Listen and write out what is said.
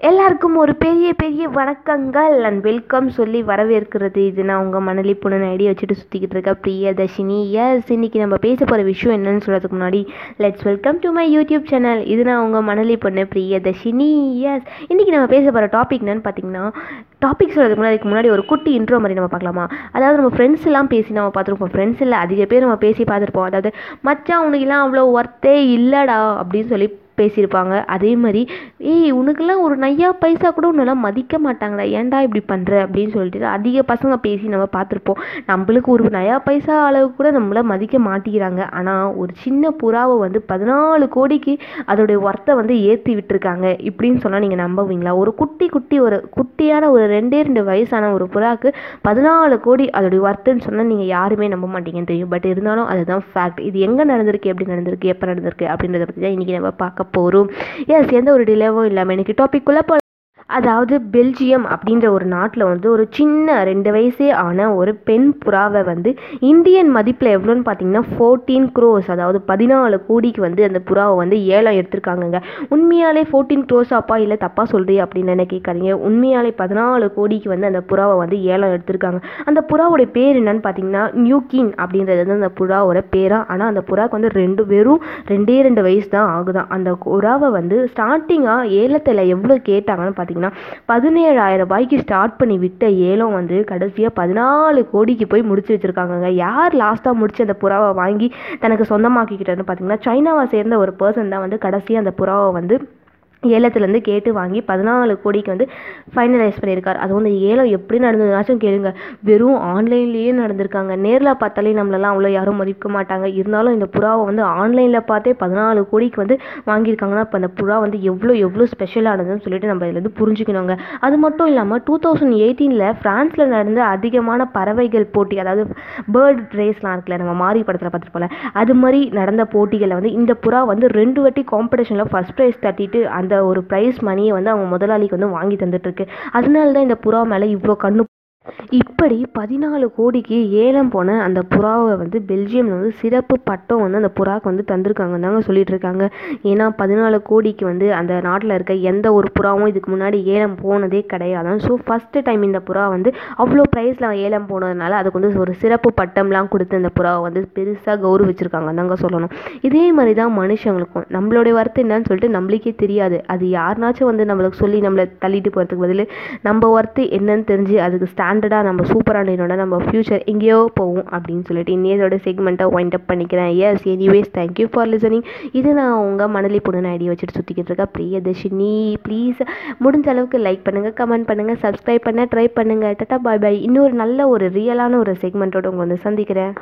எல்லாருக்கும் ஒரு பெரிய பெரிய வணக்கங்கள் அண்ட் வெல்கம் சொல்லி வரவேற்கிறது. இது நான் உங்கள் மணலி புனன் ஐடியா வச்சுட்டு சுற்றிக்கிட்டு இருக்க பிரியதர்ஷினி. எஸ் இன்னைக்கு நம்ம பேச போகிற விஷயம் என்னன்னு சொல்கிறதுக்கு முன்னாடி let's welcome to my YouTube channel இது நான் உங்கள் மணலி பொண்ணு பிரியதர்ஷினி. எஸ் இன்றைக்கி நம்ம பேச போகிற டாபிக் என்னன்னு பார்த்தீங்கன்னா டாபிக் சொல்கிறதுக்கு முன்னாடி அதுக்கு முன்னாடி ஒரு குட்டி இன்ட்ரோ மாதிரி நம்ம பார்க்கலாமா? அதாவது நம்ம ஃப்ரெண்ட்ஸ் எல்லாம் பேசி நம்ம பார்த்துருப்போம். ஃப்ரெண்ட்ஸ் இல்லை அதிக பேர் நம்ம பேசி பார்த்துருப்போம். அதாவது மச்சான் உனக்கெல்லாம் அவ்வளோ ஒர்த்தே இல்லைடா அப்படின்னு சொல்லி பேசியிருப்பாங்க. அதே மாதிரி ஏய் உனக்கெல்லாம் ஒரு நையா பைசா கூட உன்னெல்லாம் மதிக்க மாட்டாங்கடா. ஏன்டா இப்படி பண்ணுற அப்படின்னு சொல்லிட்டு அதிக பசங்க பேசி நம்ம பார்த்துருப்போம். நம்மளுக்கு ஒரு நயா பைசா அளவு கூட நம்மளை மதிக்க மாட்டேங்கிறாங்க. ஆனால் ஒரு சின்ன புறாவை வந்து பதினாலு கோடிக்கு அதோடைய ஒர்த்தை வந்து ஏற்றி விட்டுருக்காங்க. இப்படின்னு சொன்னால் நீங்கள் நம்புவீங்களா? ஒரு குட்டி குட்டி ஒரு குட்டி குட்டியான ஒரு ரெண்டே ரெண்டு வயசான ஒரு புறாவுக்கு பதினாலு கோடி அதோடைய ஒர்த்துன்னு சொன்னால் நீங்கள் யாருமே நம்ப மாட்டீங்கன்னு தெரியும். பட் இருந்தாலும் அதுதான் ஃபேக்ட் இது எங்கே நடந்திருக்கு எப்படி நடந்திருக்கு எப்போ நடந்திருக்கு அப்படின்றத பற்றி தான் இன்றைக்கி நம்ம பார்க்க போகிறோம் எஸ் எந்த ஒரு டிலேவும் இல்லாமல் எனக்கு டாபிக்குள்ளே போ அதாவது பெல்ஜியம் அப்படின்ற ஒரு நாட்டில் வந்து ஒரு சின்ன ரெண்டு வயசே ஆன ஒரு பெண் புறாவை வந்து இந்தியன் மதிப்பில் எவ்வளோன்னு பார்த்தீங்கன்னா ஃபோர்டீன் க்ரோஸ் அதாவது பதினாலு கோடிக்கு வந்து அந்த புறாவை வந்து ஏலம் எடுத்திருக்காங்கங்க. உண்மையாலே ஃபோர்டீன் க்ரோஸ் அப்பா இல்லை தப்பாக சொல்கிறீ அப்படின்னு என்ன கேட்காதீங்க. உண்மையாலே பதினாலு கோடிக்கு வந்து அந்த புறாவை வந்து ஏலம் எடுத்திருக்காங்க. அந்த புறாவோட பேர் என்னன்னு பார்த்தீங்கன்னா நியூகின் அப்படின்றது வந்து அந்த புறாவோட பேராக ஆனால் அந்த புறாவுக்கு வந்து ரெண்டு வெறும் ரெண்டே ரெண்டு வயசு தான் ஆகுதான். அந்த புறாவை வந்து ஸ்டார்டிங்காக ஏலத்தில் எவ்வளோ கேட்டாங்கன்னு பார்த்தீங்கன்னா பதினேழாயிரம் ரூபாய்க்கு ஸ்டார்ட் பண்ணி விட்ட ஏலம் வந்து கடைசியாக பதினாலு கோடிக்கு போய் முடிச்சு வச்சுருக்காங்கங்க. யார் லாஸ்ட்டாக முடிச்சு அந்த புறாவை வாங்கி தனக்கு சொந்தமாக்கிக்கிட்டதுன்னு பார்த்தீங்கன்னா சைனாவை சேர்ந்த ஒரு பர்சன் தான் வந்து கடைசியாக அந்த புறாவை வந்து ஏலத்துலேருந்து கேட்டு வாங்கி பதினாலு கோடிக்கு வந்து ஃபைனலைஸ் பண்ணியிருக்கார். அது வந்து ஏலம் எப்படி நடந்ததுனாச்சும் கேளுங்க. வெறும் ஆன்லைன்லேயே நடந்திருக்காங்க. நேரில் பார்த்தாலே நம்மளெல்லாம் அவ்வளோ யாரும் மதிக்க மாட்டாங்க. இருந்தாலும் இந்த புறாவை வந்து ஆன்லைனில் பார்த்தே பதினாலு கோடிக்கு வந்து வாங்கியிருக்காங்கன்னா இப்போ அந்த புறா வந்து எவ்வளோ எவ்வளோ ஸ்பெஷலானதுன்னு சொல்லிட்டு நம்ம இதில் வந்து புரிஞ்சுக்கணுங்க. அது மட்டும் இல்லாமல் டூ தௌசண்ட் எயிட்டீனில் ஃப்ரான்ஸில் நடந்த அதிகமான பறவைகள் போட்டி அதாவது பேர்ட் ரேஸ்லாம் இருக்குல்ல நம்ம மாறி படத்தில் பார்த்துருப்போம்ல அது மாதிரி நடந்த போட்டிகளில் வந்து இந்த புறா வந்து ரெண்டு வாட்டி காம்படிஷனில் ஃபஸ்ட் ப்ரைஸ் தட்டிட்டு அந்த ஒரு ப்ரைஸ் மணியை வந்து அவங்க முதலாளிக்கு வந்து வாங்கி தந்துட்டுருக்கு. அதனால தான் இந்த புறா மேலே இவ்வளோ கண்ணு இப்படி பதினாலு கோடிக்கு ஏலம் போன அந்த புறாவை வந்து பெல்ஜியமில் வந்து சிறப்பு பட்டம் வந்து அந்த புறாவுக்கு வந்து தந்திருக்காங்கன்னு தாங்க சொல்லிட்டு இருக்காங்க ஏன்னா பதினாலு கோடிக்கு வந்து அந்த நாட்டில் இருக்க எந்த ஒரு புறாவும் இதுக்கு முன்னாடி ஏலம் போனதே கிடையாது ஸோ ஃபஸ்ட்டு டைம் இந்த புறா வந்து அவ்வளோ ப்ரைஸில் ஏலம் போனதுனால அதுக்கு வந்து ஒரு சிறப்பு பட்டம்லாம் கொடுத்து அந்த புறாவை வந்து பெருசாக கௌரவிச்சிருக்காங்க தாங்க சொல்லணும். இதே மாதிரி தான் மனுஷங்களுக்கும். நம்மளுடைய ஒர்த்து என்னன்னு சொல்லிட்டு நம்மளுக்கே தெரியாது. அது யாருனாச்சும் வந்து நம்மளுக்கு சொல்லி நம்மளை தள்ளிட்டு போகிறதுக்கு பதில் நம்ம ஒர்த்து என்னன்னு தெரிஞ்சு அதுக்கு ஸ்டாண்ட் பிராண்டடாக நம்ம சூப்பராக நின்னோட நம்ம ஃப்யூச்சர் எங்கேயோ போவோம் அப்படின்னு சொல்லிட்டு இன்னையோட செக்மெண்ட்டை வைண்ட் அப் பண்ணிக்கிறேன். Yes anyways thank you for listening இது நான் உங்கள் மணலி பொண்ணு ஐடியா வச்சுட்டு சுற்றிக்கிட்டு இருக்கேன். பிரியதர்ஷினி ப்ளீஸ் முடிஞ்ச அளவுக்கு லைக் பண்ணுங்கள் கமெண்ட் பண்ணுங்கள் சப்ஸ்கிரைப் பண்ண ட்ரை பண்ணுங்கள் டட்டா பாய் பாய் இன்னொரு நல்ல ஒரு ரியலான ஒரு செக்மெண்ட்டோட உங்களை வந்து சந்திக்கிறேன்.